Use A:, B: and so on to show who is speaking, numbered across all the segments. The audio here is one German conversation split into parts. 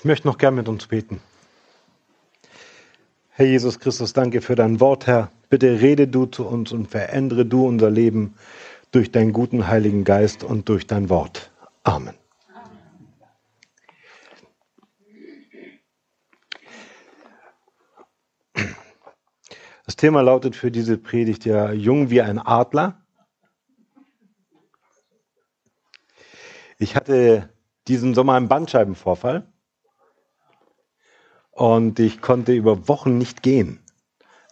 A: Ich möchte noch gern mit uns beten. Herr Jesus Christus, danke für dein Wort, Herr. Bitte rede du zu uns und verändere du unser Leben durch deinen guten Heiligen Geist und durch dein Wort. Amen. Das Thema lautet für diese Predigt ja jung wie ein Adler. Ich hatte diesen Sommer einen Bandscheibenvorfall und ich konnte über Wochen nicht gehen.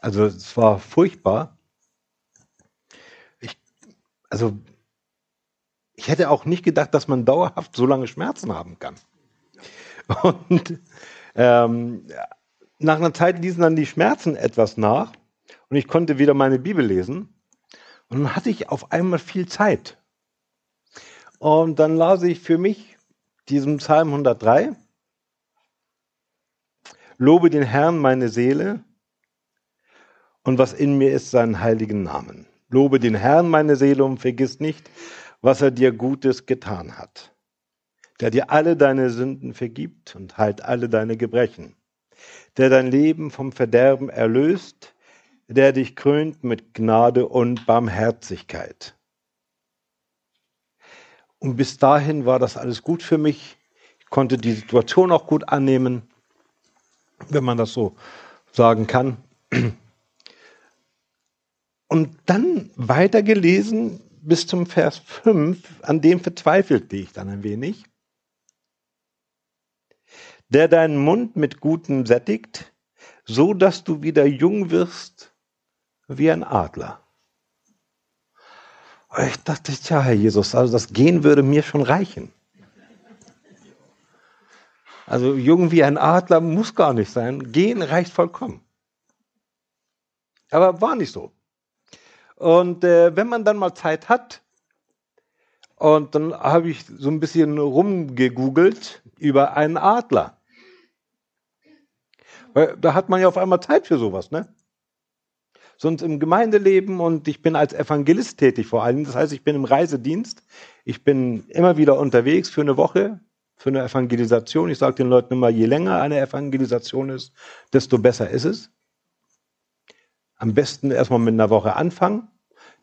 A: Also es war furchtbar. Ich, also ich hätte auch nicht gedacht, dass man dauerhaft so lange Schmerzen haben kann. Und ähm, nach einer Zeit ließen dann die Schmerzen etwas nach und ich konnte wieder meine Bibel lesen. Und dann hatte ich auf einmal viel Zeit. Und dann las ich für mich diesen Psalm 103. Lobe den Herrn meine Seele und was in mir ist, seinen heiligen Namen. Lobe den Herrn meine Seele und vergiss nicht, was er dir Gutes getan hat. Der dir alle deine Sünden vergibt und heilt alle deine Gebrechen. Der dein Leben vom Verderben erlöst, der dich krönt mit Gnade und Barmherzigkeit. Und bis dahin war das alles gut für mich. Ich konnte die Situation auch gut annehmen, wenn man das so sagen kann. Und dann weitergelesen bis zum Vers 5, an dem verzweifelte ich dann ein wenig. Der deinen Mund mit Gutem sättigt, so dass du wieder jung wirst wie ein Adler. Ich dachte, tja, Herr Jesus, also das Gehen würde mir schon reichen. Also jung wie ein Adler muss gar nicht sein. Gehen reicht vollkommen. Aber war nicht so. Und äh, wenn man dann mal Zeit hat, und dann habe ich so ein bisschen rumgegoogelt über einen Adler. Weil da hat man ja auf einmal Zeit für sowas, ne? sonst im Gemeindeleben und ich bin als Evangelist tätig vor allem. Das heißt, ich bin im Reisedienst. Ich bin immer wieder unterwegs für eine Woche, für eine Evangelisation. Ich sage den Leuten immer, je länger eine Evangelisation ist, desto besser ist es. Am besten erstmal mit einer Woche anfangen.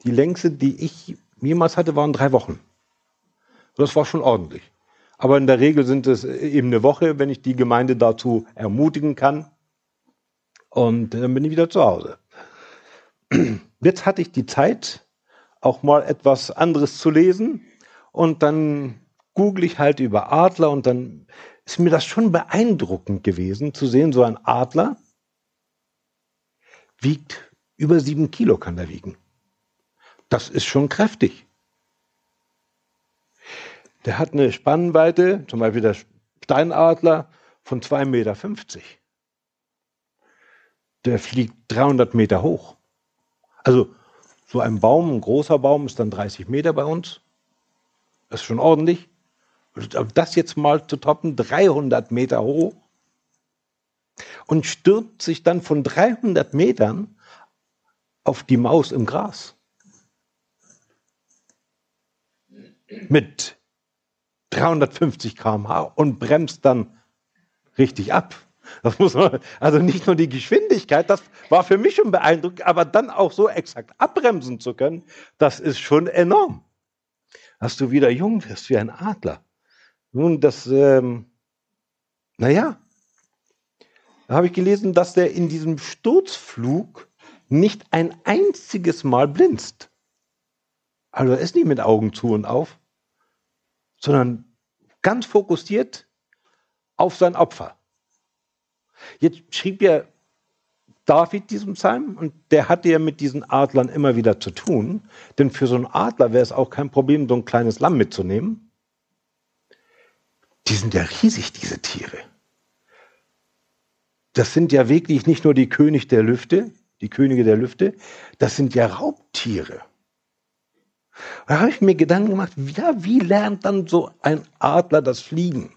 A: Die längste, die ich jemals hatte, waren drei Wochen. Das war schon ordentlich. Aber in der Regel sind es eben eine Woche, wenn ich die Gemeinde dazu ermutigen kann. Und dann bin ich wieder zu Hause. Jetzt hatte ich die Zeit, auch mal etwas anderes zu lesen. Und dann google ich halt über Adler und dann ist mir das schon beeindruckend gewesen zu sehen, so ein Adler wiegt über sieben Kilo kann er wiegen. Das ist schon kräftig. Der hat eine Spannweite, zum Beispiel der Steinadler, von 2,50 Meter. Der fliegt 300 Meter hoch. Also so ein Baum, ein großer Baum ist dann 30 Meter bei uns. Das ist schon ordentlich. Das jetzt mal zu toppen, 300 Meter hoch und stürzt sich dann von 300 Metern auf die Maus im Gras. Mit 350 km/h und bremst dann richtig ab. Das muss man, also nicht nur die Geschwindigkeit, das war für mich schon beeindruckend, aber dann auch so exakt abbremsen zu können, das ist schon enorm. Dass du wieder jung wirst wie ein Adler. Nun, das, ähm, naja, da habe ich gelesen, dass der in diesem Sturzflug nicht ein einziges Mal blinzt. Also er ist nicht mit Augen zu und auf, sondern ganz fokussiert auf sein Opfer. Jetzt schrieb ja David diesen Psalm und der hatte ja mit diesen Adlern immer wieder zu tun, denn für so einen Adler wäre es auch kein Problem, so ein kleines Lamm mitzunehmen. Die sind ja riesig, diese Tiere. Das sind ja wirklich nicht nur die König der Lüfte, die Könige der Lüfte, das sind ja Raubtiere. Da habe ich mir Gedanken gemacht, ja, wie lernt dann so ein Adler das Fliegen?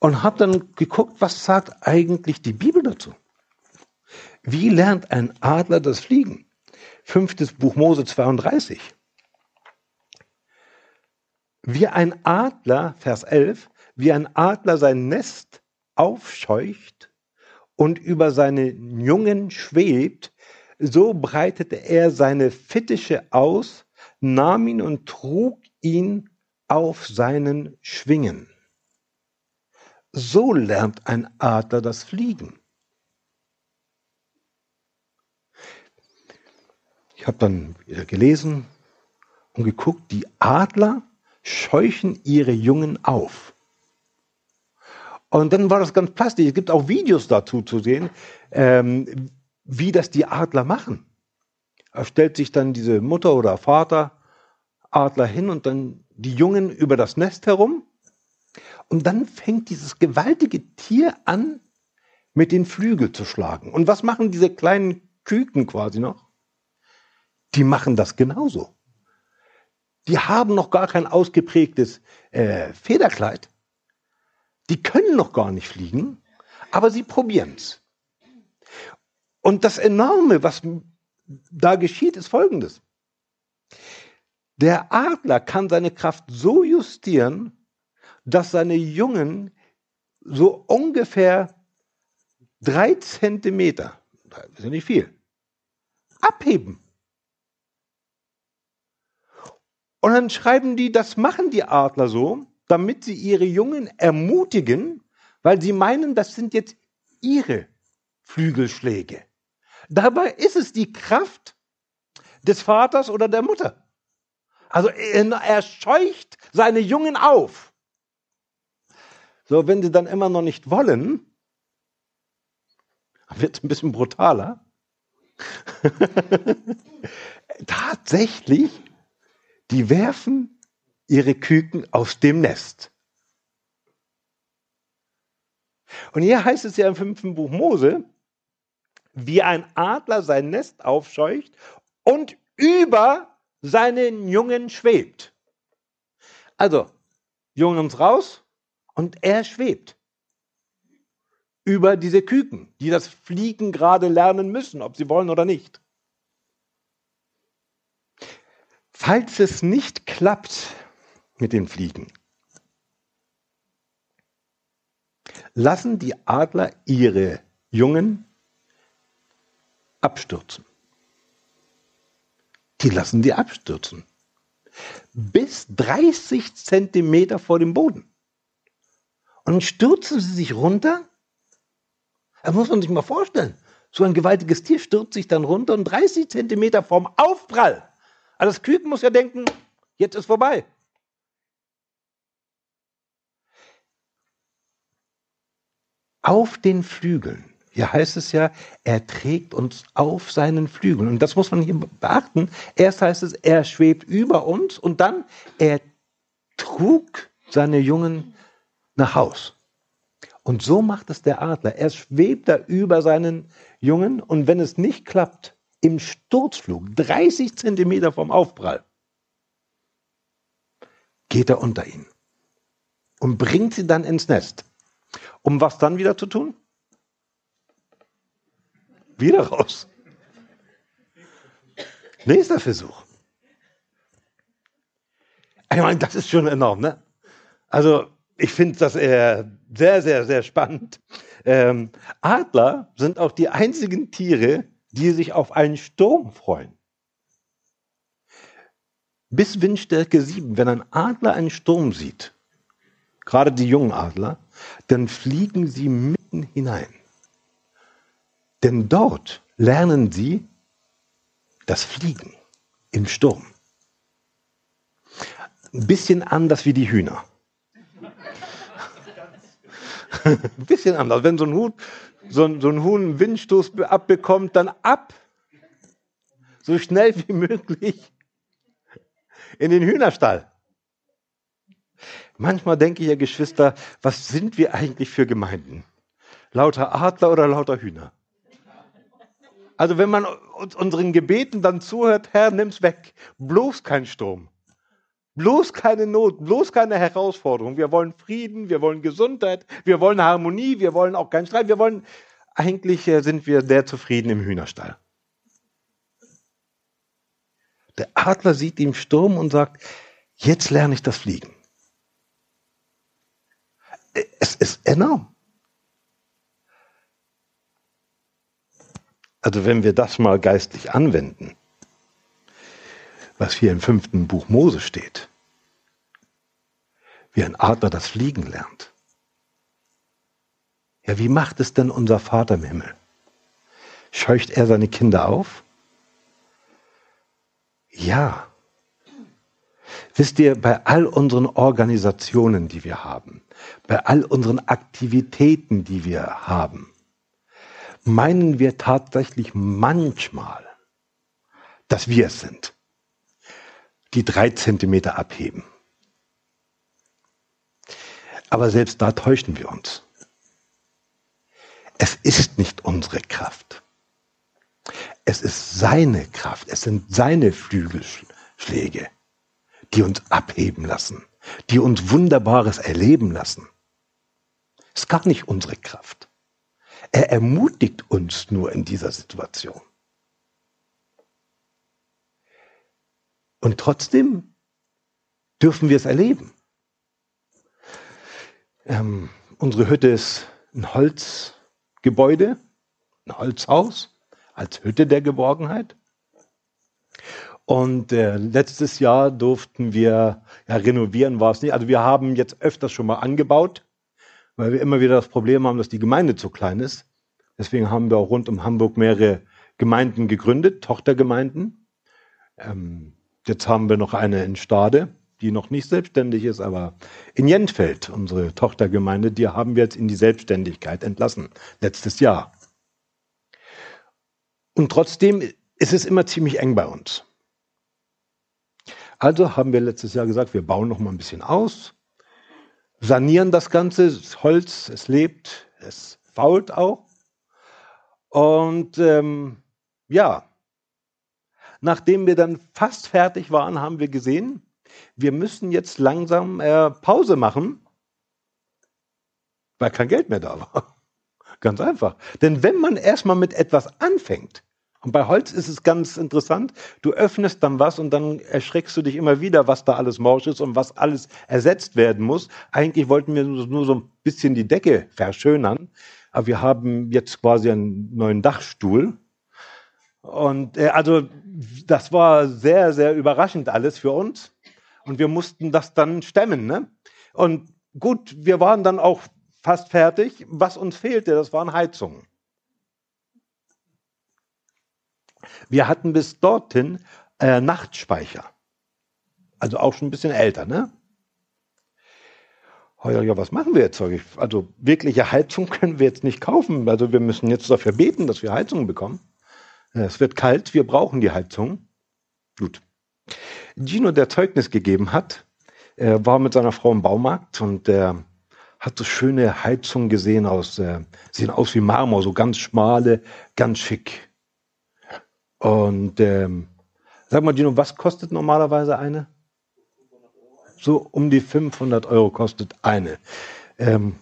A: und habe dann geguckt, was sagt eigentlich die Bibel dazu? Wie lernt ein Adler das Fliegen? Fünftes Buch Mose 32. wie ein Adler, Vers 11, wie ein Adler sein Nest aufscheucht und über seine Jungen schwebt, so breitete er seine Fittiche aus, nahm ihn und trug ihn auf seinen Schwingen. So lernt ein Adler das Fliegen. Ich habe dann wieder gelesen und geguckt, die Adler scheuchen ihre Jungen auf. Und dann war das ganz plastisch. Es gibt auch Videos dazu zu sehen, ähm, wie das die Adler machen. Da stellt sich dann diese Mutter oder Vater Adler hin und dann die Jungen über das Nest herum. Und dann fängt dieses gewaltige Tier an, mit den Flügeln zu schlagen. Und was machen diese kleinen Küken quasi noch? Die machen das genauso. Die haben noch gar kein ausgeprägtes äh, Federkleid. Die können noch gar nicht fliegen, aber sie probieren es. Und das Enorme, was da geschieht, ist Folgendes. Der Adler kann seine Kraft so justieren, dass seine Jungen so ungefähr drei Zentimeter, das ist ja nicht viel, abheben. Und dann schreiben die, das machen die Adler so, damit sie ihre Jungen ermutigen, weil sie meinen, das sind jetzt ihre Flügelschläge. Dabei ist es die Kraft des Vaters oder der Mutter. Also er scheucht seine Jungen auf. So, wenn sie dann immer noch nicht wollen, wird es ein bisschen brutaler. Tatsächlich, die werfen ihre Küken aus dem Nest. Und hier heißt es ja im fünften Buch Mose, wie ein Adler sein Nest aufscheucht und über seinen Jungen schwebt. Also, Jungens raus und er schwebt über diese Küken, die das Fliegen gerade lernen müssen, ob sie wollen oder nicht. Falls es nicht klappt, mit den Fliegen. Lassen die Adler ihre Jungen abstürzen. Die lassen die abstürzen. Bis 30 Zentimeter vor dem Boden. Und dann stürzen sie sich runter. Das muss man sich mal vorstellen. So ein gewaltiges Tier stürzt sich dann runter und 30 Zentimeter vom Aufprall. Also das Küken muss ja denken, jetzt ist vorbei. auf den Flügeln. Hier heißt es ja, er trägt uns auf seinen Flügeln. Und das muss man hier beachten. Erst heißt es, er schwebt über uns und dann, er trug seine Jungen nach Haus. Und so macht es der Adler. Er schwebt da über seinen Jungen und wenn es nicht klappt, im Sturzflug, 30 Zentimeter vom Aufprall, geht er unter ihn und bringt sie dann ins Nest. Um was dann wieder zu tun? Wieder raus. Nächster Versuch. Ich meine, das ist schon enorm, ne? Also, ich finde das äh, sehr, sehr, sehr spannend. Ähm, Adler sind auch die einzigen Tiere, die sich auf einen Sturm freuen. Bis Windstärke 7, wenn ein Adler einen Sturm sieht, gerade die jungen Adler, dann fliegen sie mitten hinein. Denn dort lernen sie das Fliegen im Sturm. Ein bisschen anders wie die Hühner. ein bisschen anders. Wenn so ein Huhn, so ein, so ein Huhn einen Windstoß abbekommt, dann ab, so schnell wie möglich in den Hühnerstall. Manchmal denke ich ja, Geschwister, was sind wir eigentlich für Gemeinden? Lauter Adler oder lauter Hühner? Also wenn man uns unseren Gebeten dann zuhört, Herr, nimm's weg. Bloß kein Sturm. Bloß keine Not, bloß keine Herausforderung. Wir wollen Frieden, wir wollen Gesundheit, wir wollen Harmonie, wir wollen auch keinen Streit. Wir wollen, eigentlich äh, sind wir sehr zufrieden im Hühnerstall. Der Adler sieht den Sturm und sagt, Jetzt lerne ich das Fliegen. Es ist enorm. Also wenn wir das mal geistlich anwenden, was hier im fünften Buch Mose steht, wie ein Adler das Fliegen lernt. Ja, wie macht es denn unser Vater im Himmel? Scheucht er seine Kinder auf? Ja. Wisst ihr, bei all unseren Organisationen, die wir haben, bei all unseren Aktivitäten, die wir haben, meinen wir tatsächlich manchmal, dass wir es sind, die drei Zentimeter abheben. Aber selbst da täuschen wir uns. Es ist nicht unsere Kraft. Es ist seine Kraft. Es sind seine Flügelschläge, die uns abheben lassen, die uns Wunderbares erleben lassen. Es ist gar nicht unsere Kraft. Er ermutigt uns nur in dieser Situation. Und trotzdem dürfen wir es erleben. Ähm, unsere Hütte ist ein Holzgebäude, ein Holzhaus als Hütte der Geborgenheit. Und äh, letztes Jahr durften wir, ja, renovieren war es nicht. Also wir haben jetzt öfters schon mal angebaut, weil wir immer wieder das Problem haben, dass die Gemeinde zu klein ist. Deswegen haben wir auch rund um Hamburg mehrere Gemeinden gegründet, Tochtergemeinden. Ähm, jetzt haben wir noch eine in Stade die noch nicht selbstständig ist, aber in Jentfeld, unsere Tochtergemeinde, die haben wir jetzt in die Selbstständigkeit entlassen, letztes Jahr. Und trotzdem ist es immer ziemlich eng bei uns. Also haben wir letztes Jahr gesagt, wir bauen noch mal ein bisschen aus, sanieren das Ganze, das Holz, es lebt, es fault auch. Und ähm, ja, nachdem wir dann fast fertig waren, haben wir gesehen, wir müssen jetzt langsam äh, Pause machen, weil kein Geld mehr da war. Ganz einfach. Denn wenn man erstmal mit etwas anfängt, und bei Holz ist es ganz interessant, du öffnest dann was und dann erschreckst du dich immer wieder, was da alles morsch ist und was alles ersetzt werden muss. Eigentlich wollten wir nur so ein bisschen die Decke verschönern, aber wir haben jetzt quasi einen neuen Dachstuhl. Und äh, also das war sehr, sehr überraschend alles für uns. Und wir mussten das dann stemmen. Ne? Und gut, wir waren dann auch fast fertig. Was uns fehlte, das waren Heizungen. Wir hatten bis dorthin äh, Nachtspeicher. Also auch schon ein bisschen älter, ne? Ja, was machen wir jetzt? Also wirkliche Heizung können wir jetzt nicht kaufen. Also wir müssen jetzt dafür beten, dass wir Heizungen bekommen. Es wird kalt, wir brauchen die Heizung. Gut. Gino, der Zeugnis gegeben hat, war mit seiner Frau im Baumarkt und er hat so schöne Heizungen gesehen aus, äh, sehen aus wie Marmor, so ganz schmale, ganz schick. Und ähm, sag mal, Gino, was kostet normalerweise eine? So um die 500 Euro kostet eine. Ähm,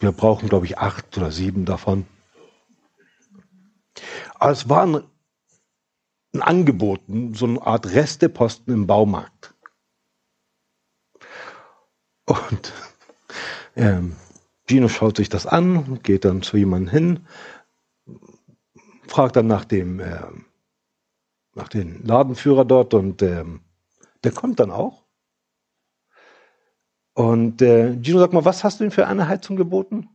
A: wir brauchen, glaube ich, acht oder sieben davon. Aber es war ein Angebot, so eine Art Resteposten im Baumarkt. Und ähm, Gino schaut sich das an, geht dann zu jemandem hin, fragt dann nach dem, äh, nach dem Ladenführer dort und ähm, der kommt dann auch. Und äh, Gino sagt mal, was hast du denn für eine Heizung geboten?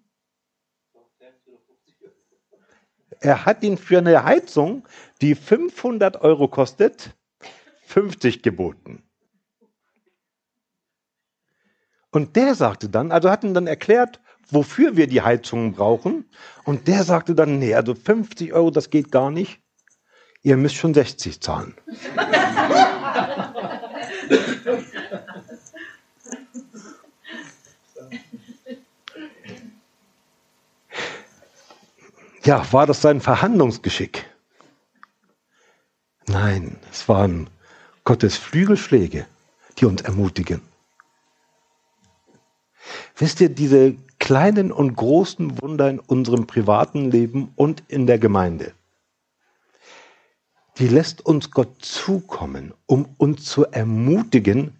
A: Er hat ihn für eine Heizung, die 500 Euro kostet, 50 geboten. Und der sagte dann, also hat ihm dann erklärt, wofür wir die Heizungen brauchen. Und der sagte dann, nee, also 50 Euro, das geht gar nicht. Ihr müsst schon 60 zahlen. Ja, war das sein Verhandlungsgeschick? Nein, es waren Gottes Flügelschläge, die uns ermutigen. Wisst ihr, diese kleinen und großen Wunder in unserem privaten Leben und in der Gemeinde, die lässt uns Gott zukommen, um uns zu ermutigen,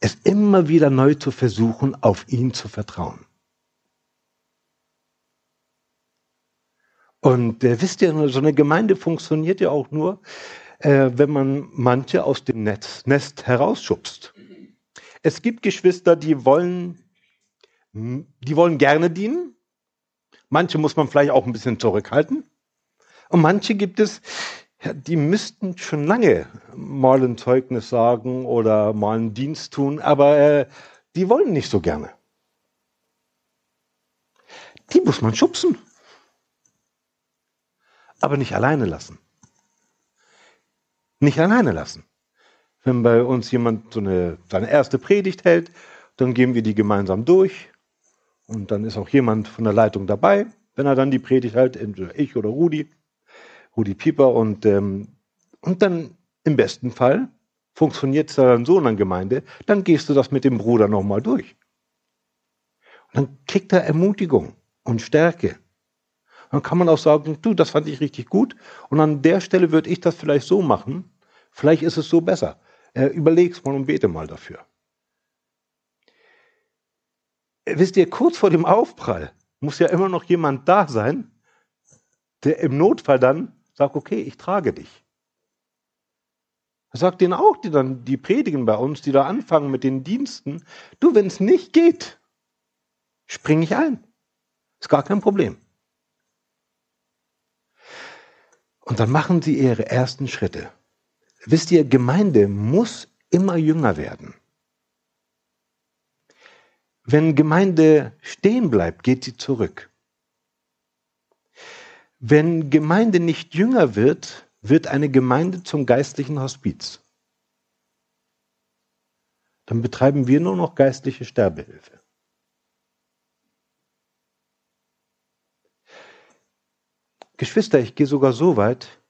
A: es immer wieder neu zu versuchen, auf ihn zu vertrauen. Und äh, wisst ihr, so eine Gemeinde funktioniert ja auch nur, äh, wenn man manche aus dem Netz, Nest herausschubst. Es gibt Geschwister, die wollen, die wollen gerne dienen. Manche muss man vielleicht auch ein bisschen zurückhalten. Und manche gibt es, die müssten schon lange mal ein Zeugnis sagen oder mal einen Dienst tun, aber äh, die wollen nicht so gerne. Die muss man schubsen. Aber nicht alleine lassen. Nicht alleine lassen. Wenn bei uns jemand so eine, seine erste Predigt hält, dann gehen wir die gemeinsam durch. Und dann ist auch jemand von der Leitung dabei, wenn er dann die Predigt hält, entweder ich oder Rudi. Rudi Pieper und, ähm, und dann im besten Fall funktioniert es dann so in der Gemeinde, dann gehst du das mit dem Bruder nochmal durch. Und dann kriegt er Ermutigung und Stärke. Dann kann man auch sagen, du, das fand ich richtig gut und an der Stelle würde ich das vielleicht so machen. Vielleicht ist es so besser. Äh, überleg's mal und bete mal dafür. Wisst ihr, kurz vor dem Aufprall muss ja immer noch jemand da sein, der im Notfall dann Sag, okay, ich trage dich. Er sagt denen auch, die dann, die predigen bei uns, die da anfangen mit den Diensten, du, wenn es nicht geht, spring ich ein. Ist gar kein Problem. Und dann machen sie ihre ersten Schritte. Wisst ihr, Gemeinde muss immer jünger werden. Wenn Gemeinde stehen bleibt, geht sie zurück. Wenn Gemeinde nicht jünger wird, wird eine Gemeinde zum geistlichen Hospiz. Dann betreiben wir nur noch geistliche Sterbehilfe. Geschwister, ich gehe sogar so weit,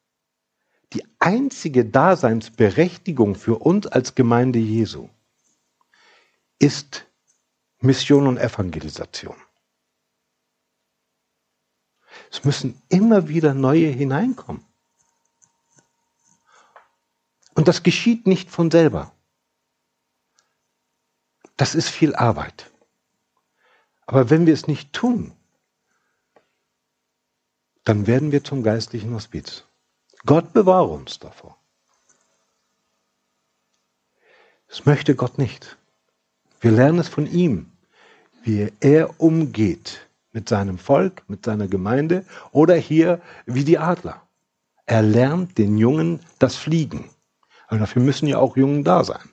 A: die einzige Daseinsberechtigung für uns als Gemeinde Jesu ist Mission und Evangelisation. Es müssen immer wieder neue hineinkommen. Und das geschieht nicht von selber. Das ist viel Arbeit. Aber wenn wir es nicht tun, dann werden wir zum geistlichen Hospiz. Gott bewahre uns davor. Das möchte Gott nicht. Wir lernen es von ihm, wie er umgeht mit seinem Volk, mit seiner Gemeinde oder hier wie die Adler. Er lernt den Jungen das Fliegen. Aber dafür müssen ja auch Jungen da sein.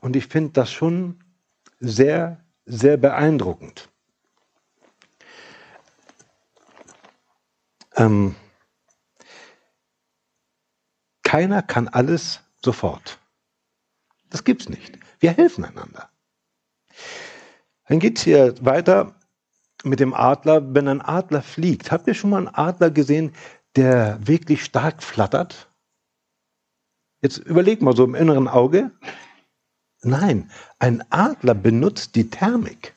A: Und ich finde das schon sehr, sehr beeindruckend. Ähm, keiner kann alles sofort. Das gibt's nicht. Wir helfen einander. Dann geht es hier weiter mit dem Adler. Wenn ein Adler fliegt, habt ihr schon mal einen Adler gesehen, der wirklich stark flattert? Jetzt überleg mal so im inneren Auge. Nein, ein Adler benutzt die Thermik.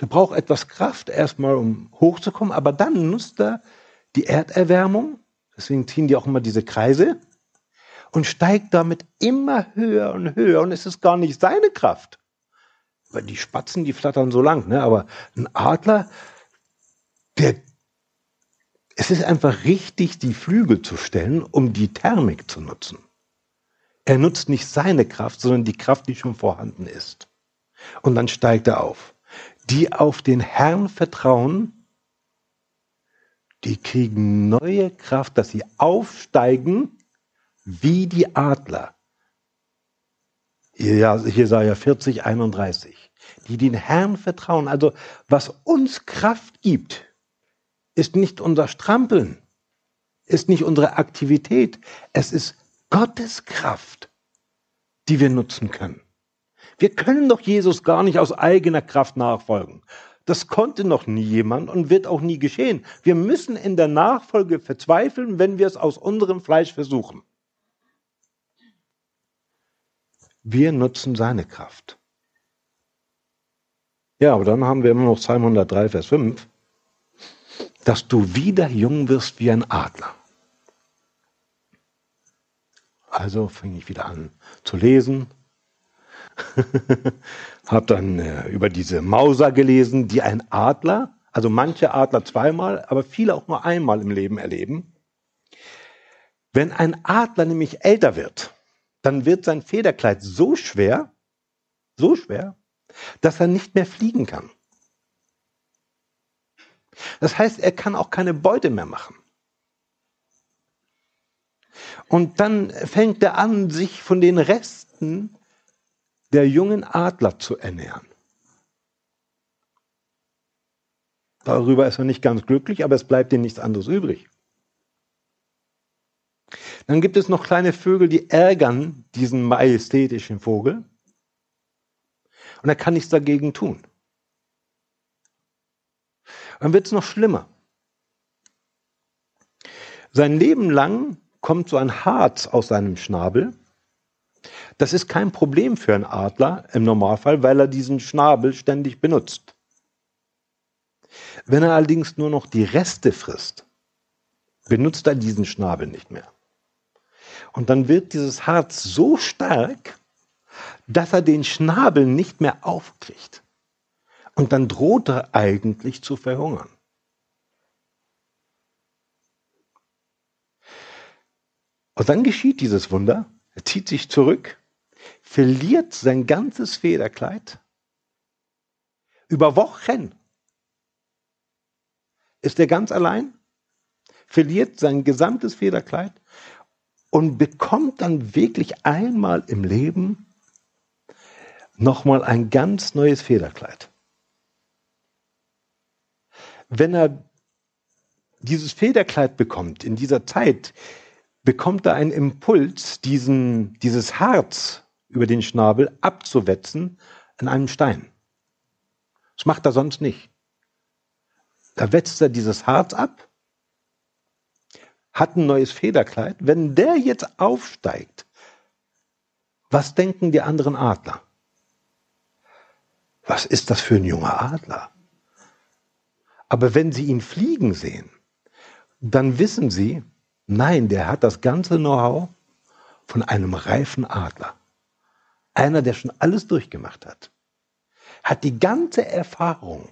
A: Der braucht etwas Kraft erstmal, um hochzukommen, aber dann nutzt er die Erderwärmung. Deswegen ziehen die auch immer diese Kreise und steigt damit immer höher und höher und es ist gar nicht seine Kraft. Weil die Spatzen, die flattern so lang, ne? aber ein Adler, der, es ist einfach richtig, die Flügel zu stellen, um die Thermik zu nutzen. Er nutzt nicht seine Kraft, sondern die Kraft, die schon vorhanden ist. Und dann steigt er auf. Die auf den Herrn vertrauen, die kriegen neue Kraft, dass sie aufsteigen wie die Adler. Jesaja 40, 31. Die den Herrn vertrauen. Also, was uns Kraft gibt, ist nicht unser Strampeln, ist nicht unsere Aktivität. Es ist Gottes Kraft, die wir nutzen können. Wir können doch Jesus gar nicht aus eigener Kraft nachfolgen. Das konnte noch nie jemand und wird auch nie geschehen. Wir müssen in der Nachfolge verzweifeln, wenn wir es aus unserem Fleisch versuchen. Wir nutzen seine Kraft. Ja, aber dann haben wir immer noch Psalm 103, Vers 5, dass du wieder jung wirst wie ein Adler. Also fing ich wieder an zu lesen. Hab dann äh, über diese Mauser gelesen, die ein Adler, also manche Adler zweimal, aber viele auch nur einmal im Leben erleben. Wenn ein Adler nämlich älter wird, dann wird sein Federkleid so schwer, so schwer, dass er nicht mehr fliegen kann. Das heißt, er kann auch keine Beute mehr machen. Und dann fängt er an, sich von den Resten der jungen Adler zu ernähren. Darüber ist er nicht ganz glücklich, aber es bleibt ihm nichts anderes übrig. Dann gibt es noch kleine Vögel, die ärgern diesen majestätischen Vogel. Und er kann nichts dagegen tun. Dann wird es noch schlimmer. Sein Leben lang kommt so ein Harz aus seinem Schnabel. Das ist kein Problem für einen Adler im Normalfall, weil er diesen Schnabel ständig benutzt. Wenn er allerdings nur noch die Reste frisst, benutzt er diesen Schnabel nicht mehr. Und dann wird dieses Harz so stark, dass er den Schnabel nicht mehr aufkriegt. Und dann droht er eigentlich zu verhungern. Und dann geschieht dieses Wunder. Er zieht sich zurück, verliert sein ganzes Federkleid. Über Wochen ist er ganz allein, verliert sein gesamtes Federkleid und bekommt dann wirklich einmal im Leben nochmal ein ganz neues Federkleid. Wenn er dieses Federkleid bekommt in dieser Zeit, bekommt er einen Impuls, diesen, dieses Harz über den Schnabel abzuwetzen an einem Stein. Das macht er sonst nicht. Da wetzt er dieses Harz ab, hat ein neues Federkleid. Wenn der jetzt aufsteigt, was denken die anderen Adler? Was ist das für ein junger Adler? Aber wenn sie ihn fliegen sehen, dann wissen sie, Nein, der hat das ganze Know-how von einem reifen Adler. Einer, der schon alles durchgemacht hat. Hat die ganze Erfahrung,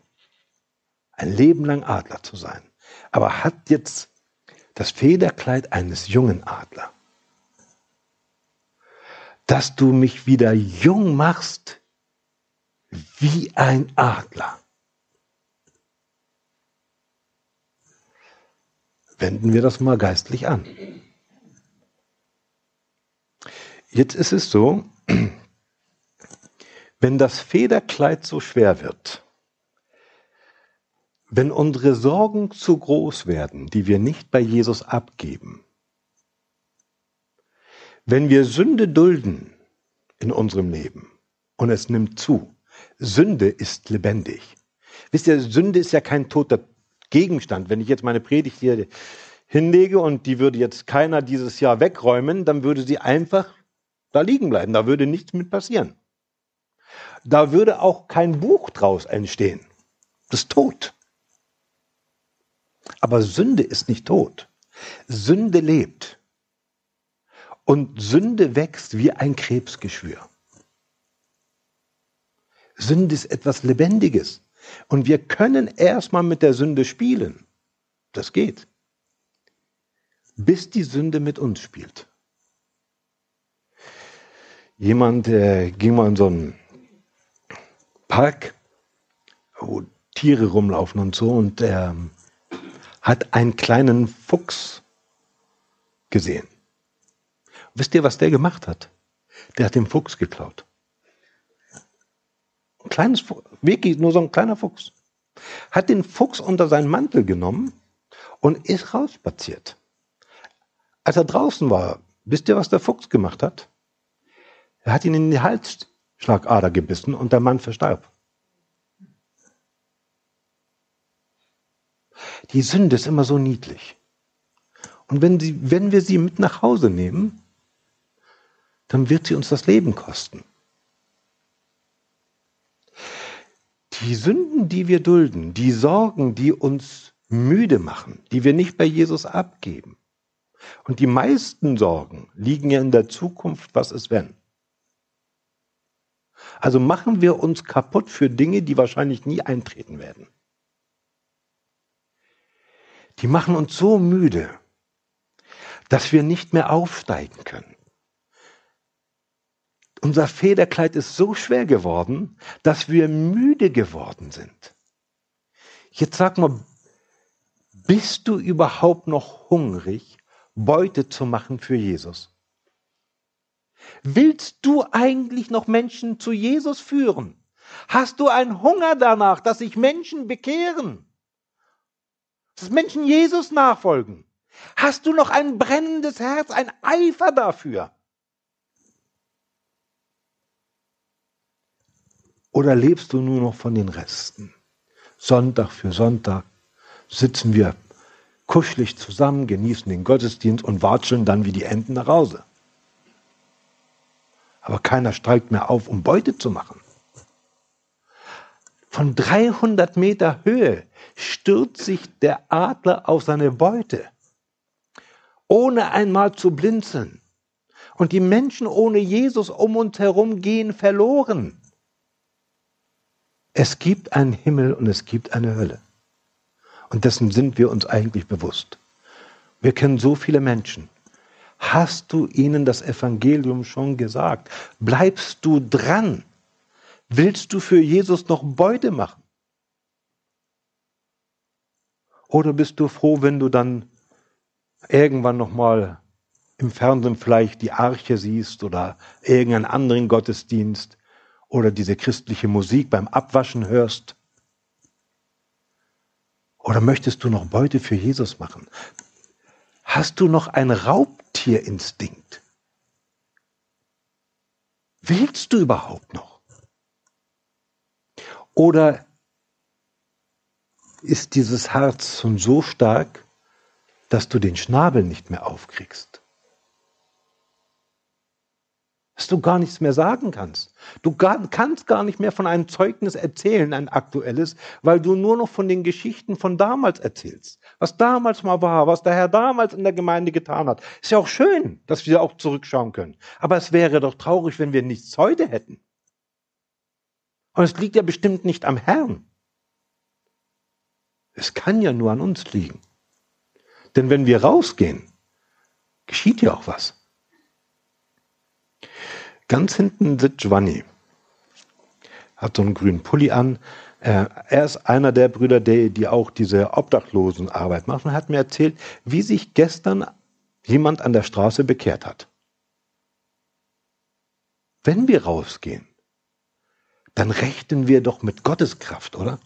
A: ein Leben lang Adler zu sein. Aber hat jetzt das Federkleid eines jungen Adler. Dass du mich wieder jung machst wie ein Adler. Wenden wir das mal geistlich an. Jetzt ist es so, wenn das Federkleid so schwer wird, wenn unsere Sorgen zu groß werden, die wir nicht bei Jesus abgeben, wenn wir Sünde dulden in unserem Leben und es nimmt zu, Sünde ist lebendig. Wisst ihr, Sünde ist ja kein toter Gegenstand. Wenn ich jetzt meine Predigt hier hinlege und die würde jetzt keiner dieses Jahr wegräumen, dann würde sie einfach da liegen bleiben. Da würde nichts mit passieren. Da würde auch kein Buch draus entstehen. Das ist tot. Aber Sünde ist nicht tot. Sünde lebt. Und Sünde wächst wie ein Krebsgeschwür. Sünde ist etwas Lebendiges. Und wir können erstmal mit der Sünde spielen. Das geht. Bis die Sünde mit uns spielt. Jemand äh, ging mal in so einen Park, wo Tiere rumlaufen und so, und er hat einen kleinen Fuchs gesehen. Wisst ihr, was der gemacht hat? Der hat den Fuchs geklaut. Ein kleines, wirklich nur so ein kleiner Fuchs. Hat den Fuchs unter seinen Mantel genommen und ist rausspaziert. Als er draußen war, wisst ihr, was der Fuchs gemacht hat? Er hat ihn in die Halsschlagader gebissen und der Mann verstarb. Die Sünde ist immer so niedlich. Und wenn, sie, wenn wir sie mit nach Hause nehmen, dann wird sie uns das Leben kosten. Die Sünden, die wir dulden, die Sorgen, die uns müde machen, die wir nicht bei Jesus abgeben Und die meisten Sorgen liegen ja in der Zukunft, was ist wenn. Also machen wir uns kaputt für Dinge, die wahrscheinlich nie eintreten werden. Die machen uns so müde, dass wir nicht mehr aufsteigen können. Unser Federkleid ist so schwer geworden, dass wir müde geworden sind. Jetzt sag mal, bist du überhaupt noch hungrig, Beute zu machen für Jesus? Willst du eigentlich noch Menschen zu Jesus führen? Hast du einen Hunger danach, dass sich Menschen bekehren? Dass Menschen Jesus nachfolgen? Hast du noch ein brennendes Herz, ein Eifer dafür? Oder lebst du nur noch von den Resten? Sonntag für Sonntag sitzen wir kuschelig zusammen, genießen den Gottesdienst und watscheln dann wie die Enten nach Hause. Aber keiner steigt mehr auf, um Beute zu machen. Von 300 Meter Höhe stürzt sich der Adler auf seine Beute, ohne einmal zu blinzeln. Und die Menschen ohne Jesus um uns herum gehen verloren. Es gibt einen Himmel und es gibt eine Hölle. Und dessen sind wir uns eigentlich bewusst. Wir kennen so viele Menschen. Hast du ihnen das Evangelium schon gesagt? Bleibst du dran? Willst du für Jesus noch Beute machen? Oder bist du froh, wenn du dann irgendwann noch mal im Fernsehen vielleicht die Arche siehst oder irgendeinen anderen Gottesdienst oder diese christliche Musik beim Abwaschen hörst? Oder möchtest du noch Beute für Jesus machen? Hast du noch einen Raubtierinstinkt? Willst du überhaupt noch? Oder ist dieses Herz schon so stark, dass du den Schnabel nicht mehr aufkriegst? Dass du gar nichts mehr sagen kannst. Du gar, kannst gar nicht mehr von einem Zeugnis erzählen, ein aktuelles, weil du nur noch von den Geschichten von damals erzählst. Was damals mal war, was der Herr damals in der Gemeinde getan hat. Ist ja auch schön, dass wir auch zurückschauen können. Aber es wäre doch traurig, wenn wir nichts heute hätten. Und es liegt ja bestimmt nicht am Herrn. Es kann ja nur an uns liegen. Denn wenn wir rausgehen, geschieht ja auch was. Ganz hinten sitzt Giovanni. Hat so einen grünen Pulli an. Äh, er ist einer der Brüder, die, auch diese Obdachlosenarbeit machen. Er hat mir erzählt, wie sich gestern jemand an der Straße bekehrt hat. Wenn wir rausgehen, dann rechnen wir doch mit Gottes Kraft, oder?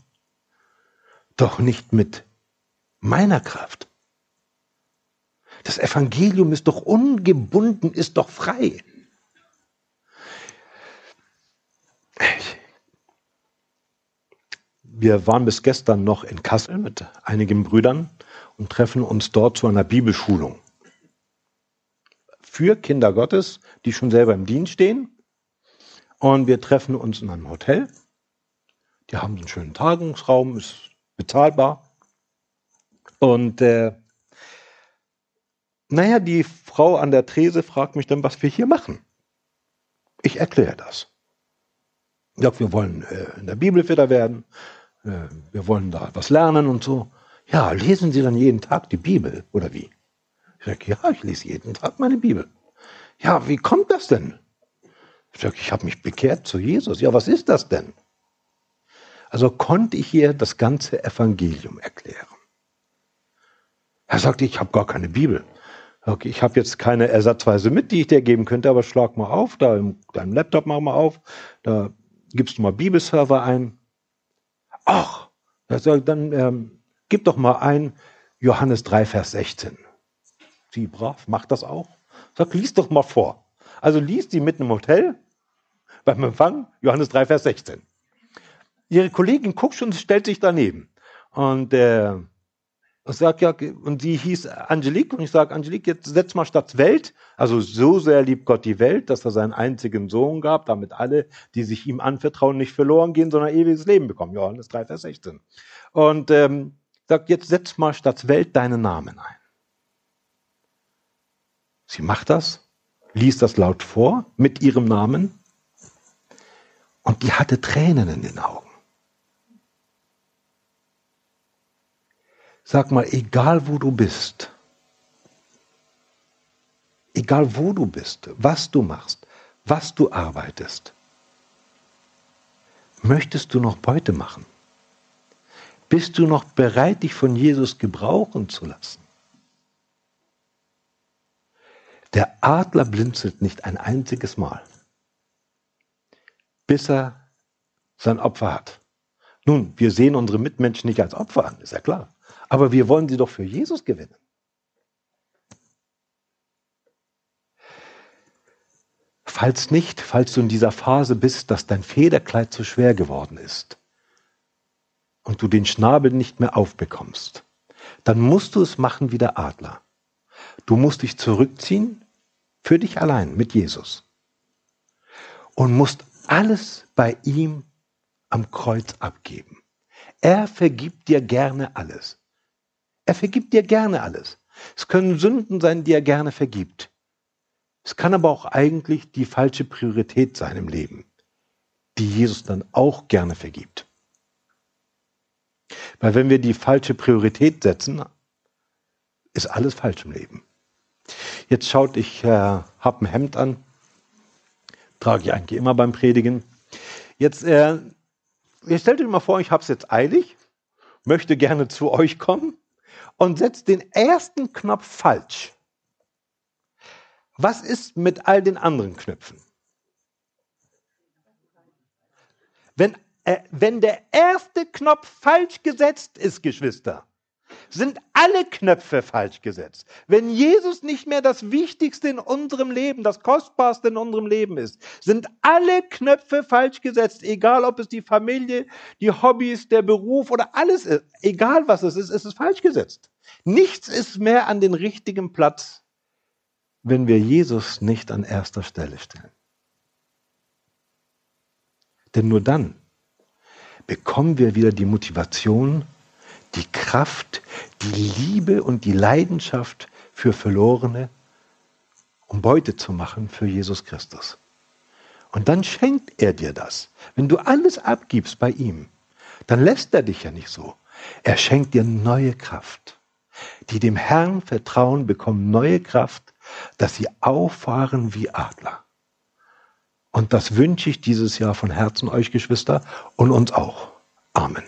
A: Doch nicht mit meiner Kraft. Das Evangelium ist doch ungebunden, ist doch frei. Wir waren bis gestern noch in Kassel mit einigen Brüdern und treffen uns dort zu einer Bibelschulung. Für Kinder Gottes, die schon selber im Dienst stehen. Und wir treffen uns in einem Hotel. Die haben einen schönen Tagungsraum, ist bezahlbar. Und äh, naja, die Frau an der Trese fragt mich dann, was wir hier machen. Ich erkläre das. Sage, wir wollen äh, in der Bibel fitter werden, äh, wir wollen da was lernen und so. Ja, lesen Sie dann jeden Tag die Bibel oder wie? Ich sage, ja, ich lese jeden Tag meine Bibel. Ja, wie kommt das denn? Ich sage, ich habe mich bekehrt zu Jesus. Ja, was ist das denn? Also konnte ich ihr das ganze Evangelium erklären. Er sagte, ich habe gar keine Bibel. Okay, ich habe jetzt keine ersatzweise mit, die ich dir geben könnte, aber schlag mal auf, da im deinem Laptop mach mal auf, da gibst du mal Bibelserver ein. Ach, dann ähm, gib doch mal ein Johannes 3, Vers 16. Sie brav, macht das auch. Sag, lies doch mal vor. Also liest die mitten im Hotel beim Empfang Johannes 3, Vers 16. Ihre Kollegin guckt schon, stellt sich daneben. Und äh, ich sag ja, und sie hieß Angelique und ich sage, Angelique, jetzt setz mal statt Welt, also so sehr liebt Gott die Welt, dass er seinen einzigen Sohn gab, damit alle, die sich ihm anvertrauen, nicht verloren gehen, sondern ewiges Leben bekommen. Johannes 3, Vers 16. Und ähm, sagt, jetzt setz mal statt Welt deinen Namen ein. Sie macht das, liest das laut vor mit ihrem Namen und die hatte Tränen in den Augen. Sag mal, egal wo du bist, egal wo du bist, was du machst, was du arbeitest, möchtest du noch Beute machen? Bist du noch bereit, dich von Jesus gebrauchen zu lassen? Der Adler blinzelt nicht ein einziges Mal, bis er sein Opfer hat. Nun, wir sehen unsere Mitmenschen nicht als Opfer an, ist ja klar. Aber wir wollen sie doch für Jesus gewinnen. Falls nicht, falls du in dieser Phase bist, dass dein Federkleid zu schwer geworden ist und du den Schnabel nicht mehr aufbekommst, dann musst du es machen wie der Adler. Du musst dich zurückziehen für dich allein mit Jesus und musst alles bei ihm am Kreuz abgeben. Er vergibt dir gerne alles. Er vergibt dir gerne alles. Es können Sünden sein, die er gerne vergibt. Es kann aber auch eigentlich die falsche Priorität sein im Leben, die Jesus dann auch gerne vergibt. Weil wenn wir die falsche Priorität setzen, ist alles falsch im Leben. Jetzt schaut, ich äh, habe ein Hemd an, trage ich eigentlich immer beim Predigen. Jetzt, äh, ihr stellt euch mal vor, ich habe es jetzt eilig, möchte gerne zu euch kommen und setzt den ersten Knopf falsch. Was ist mit all den anderen Knöpfen? Wenn, äh, wenn der erste Knopf falsch gesetzt ist, Geschwister, sind alle Knöpfe falsch gesetzt. Wenn Jesus nicht mehr das Wichtigste in unserem Leben, das Kostbarste in unserem Leben ist, sind alle Knöpfe falsch gesetzt, egal ob es die Familie, die Hobbys, der Beruf oder alles ist, egal was es ist, ist es falsch gesetzt. Nichts ist mehr an den richtigen Platz, wenn wir Jesus nicht an erster Stelle stellen. Denn nur dann bekommen wir wieder die Motivation, die Kraft, die Liebe und die Leidenschaft für Verlorene, um Beute zu machen für Jesus Christus. Und dann schenkt er dir das. Wenn du alles abgibst bei ihm, dann lässt er dich ja nicht so. Er schenkt dir neue Kraft. Die dem Herrn vertrauen, bekommen neue Kraft, dass sie auffahren wie Adler. Und das wünsche ich dieses Jahr von Herzen euch, Geschwister, und uns auch. Amen.